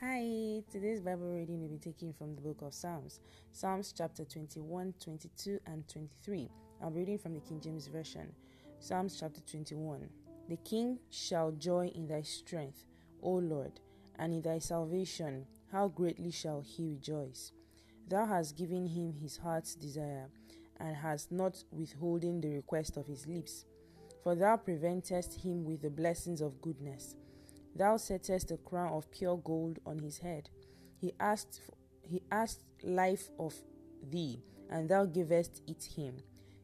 Hi, today's Bible reading will be taken from the book of Psalms, Psalms chapter 21, 22, and 23. I'm reading from the King James Version. Psalms chapter 21. The king shall joy in thy strength, O Lord, and in thy salvation, how greatly shall he rejoice. Thou hast given him his heart's desire, and hast not withholden the request of his lips. For thou preventest him with the blessings of goodness Thou settest a crown of pure gold on his head. He asked, he asked life of thee, and thou givest it him,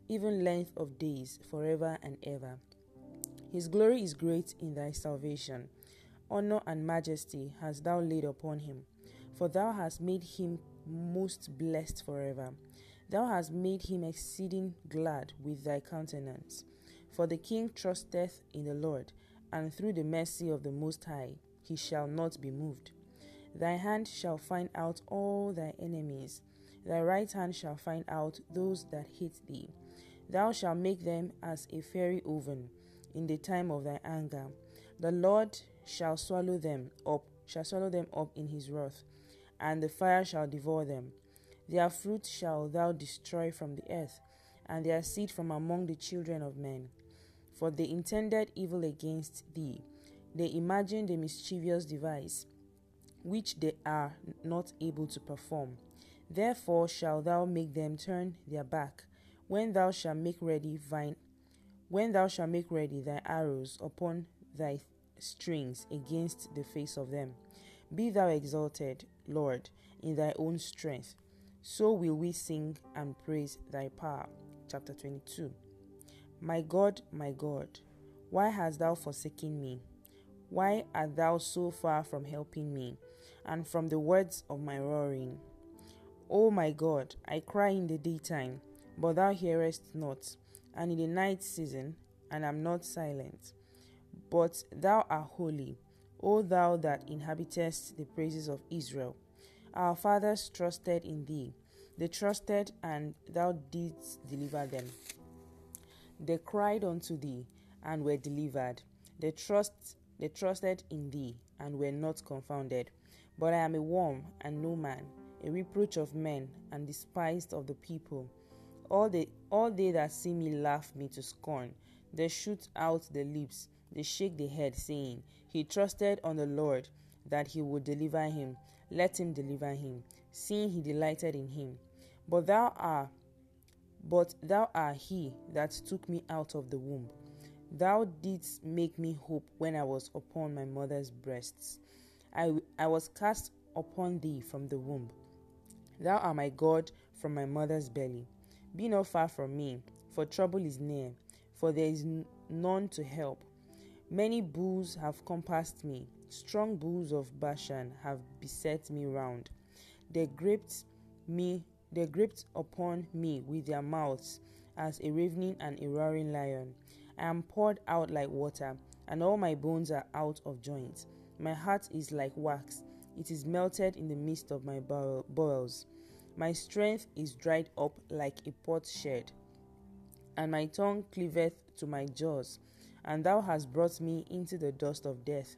even length of days, forever and ever. His glory is great in thy salvation. Honor and majesty hast thou laid upon him, for thou hast made him most blessed forever. Thou hast made him exceeding glad with thy countenance. For the king trusteth in the Lord and through the mercy of the Most High he shall not be moved. Thy hand shall find out all thy enemies, thy right hand shall find out those that hate thee. Thou shalt make them as a fiery oven in the time of thy anger. The Lord shall swallow them up, shall swallow them up in his wrath, and the fire shall devour them. Their fruit shall thou destroy from the earth, and their seed from among the children of men for they intended evil against thee. They imagined a mischievous device, which they are not able to perform. Therefore shalt thou make them turn their back, when thou shalt make ready thine when thou shalt make ready thy arrows upon thy strings against the face of them. Be thou exalted, Lord, in thy own strength. So will we sing and praise thy power. Chapter 22. My God, my God, why hast thou forsaken me? Why art thou so far from helping me, and from the words of my roaring? O my God, I cry in the daytime, but thou hearest not, and in the night season, and am not silent. But thou art holy, O thou that inhabitest the praises of Israel. Our fathers trusted in thee, they trusted, and thou didst deliver them. They cried unto thee and were delivered. They trust they trusted in thee and were not confounded. But I am a worm and no man, a reproach of men and despised of the people. All they all they that see me laugh me to scorn. They shoot out the lips, they shake the head, saying, He trusted on the Lord that he would deliver him. Let him deliver him, seeing he delighted in him. But thou art but thou art he that took me out of the womb. Thou didst make me hope when I was upon my mother's breasts. I, I was cast upon thee from the womb. Thou art my God from my mother's belly. Be not far from me, for trouble is near, for there is none to help. Many bulls have compassed me, strong bulls of Bashan have beset me round. They gripped me they gripped upon me with their mouths as a ravening and a roaring lion. I am poured out like water, and all my bones are out of joint. My heart is like wax, it is melted in the midst of my bowels. My strength is dried up like a potsherd, and my tongue cleaveth to my jaws. And thou hast brought me into the dust of death.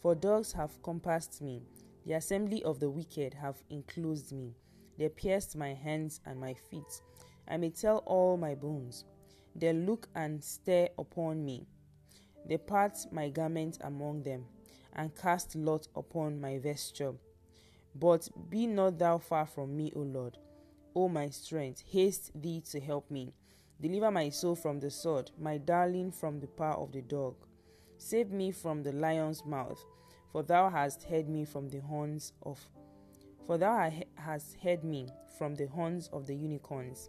For dogs have compassed me, the assembly of the wicked have enclosed me. They pierced my hands and my feet. I may tell all my bones. They look and stare upon me. They part my garment among them, and cast lot upon my vesture. But be not thou far from me, O Lord. O my strength, haste thee to help me. Deliver my soul from the sword, my darling from the power of the dog. Save me from the lion's mouth, for thou hast hid me from the horns of for thou hast heard me from the horns of the unicorns.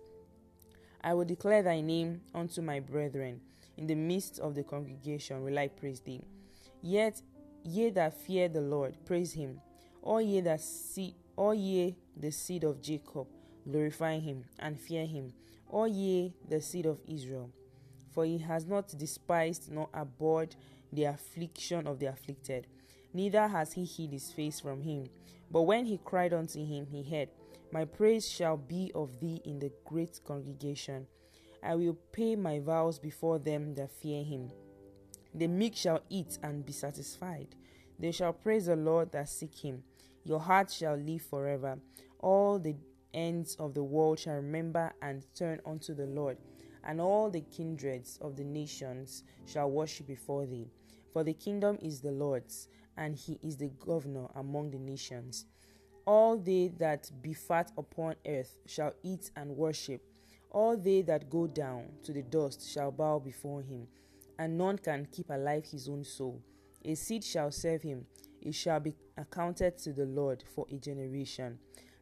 I will declare thy name unto my brethren. In the midst of the congregation will I praise thee. Yet ye that fear the Lord, praise him. All ye that see all ye the seed of Jacob, glorify him and fear him. All ye the seed of Israel. For he has not despised nor abhorred the affliction of the afflicted neither has he hid his face from him. But when he cried unto him, he heard, My praise shall be of thee in the great congregation. I will pay my vows before them that fear him. The meek shall eat and be satisfied. They shall praise the Lord that seek him. Your heart shall live forever. All the ends of the world shall remember and turn unto the Lord, and all the kindreds of the nations shall worship before thee. For the kingdom is the Lord's, and he is the governor among the nations. All they that be fat upon earth shall eat and worship. All they that go down to the dust shall bow before him, and none can keep alive his own soul. A seed shall serve him, it shall be accounted to the Lord for a generation.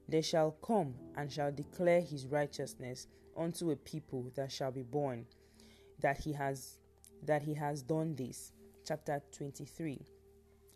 They shall come and shall declare his righteousness unto a people that shall be born, that he has that he has done this. Chapter 23.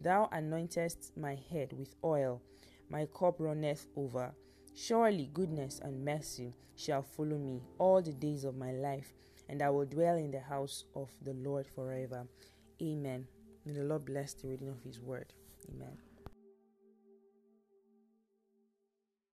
Thou anointest my head with oil, my cup runneth over. Surely goodness and mercy shall follow me all the days of my life, and I will dwell in the house of the Lord forever. Amen. May the Lord bless the reading of His word. Amen.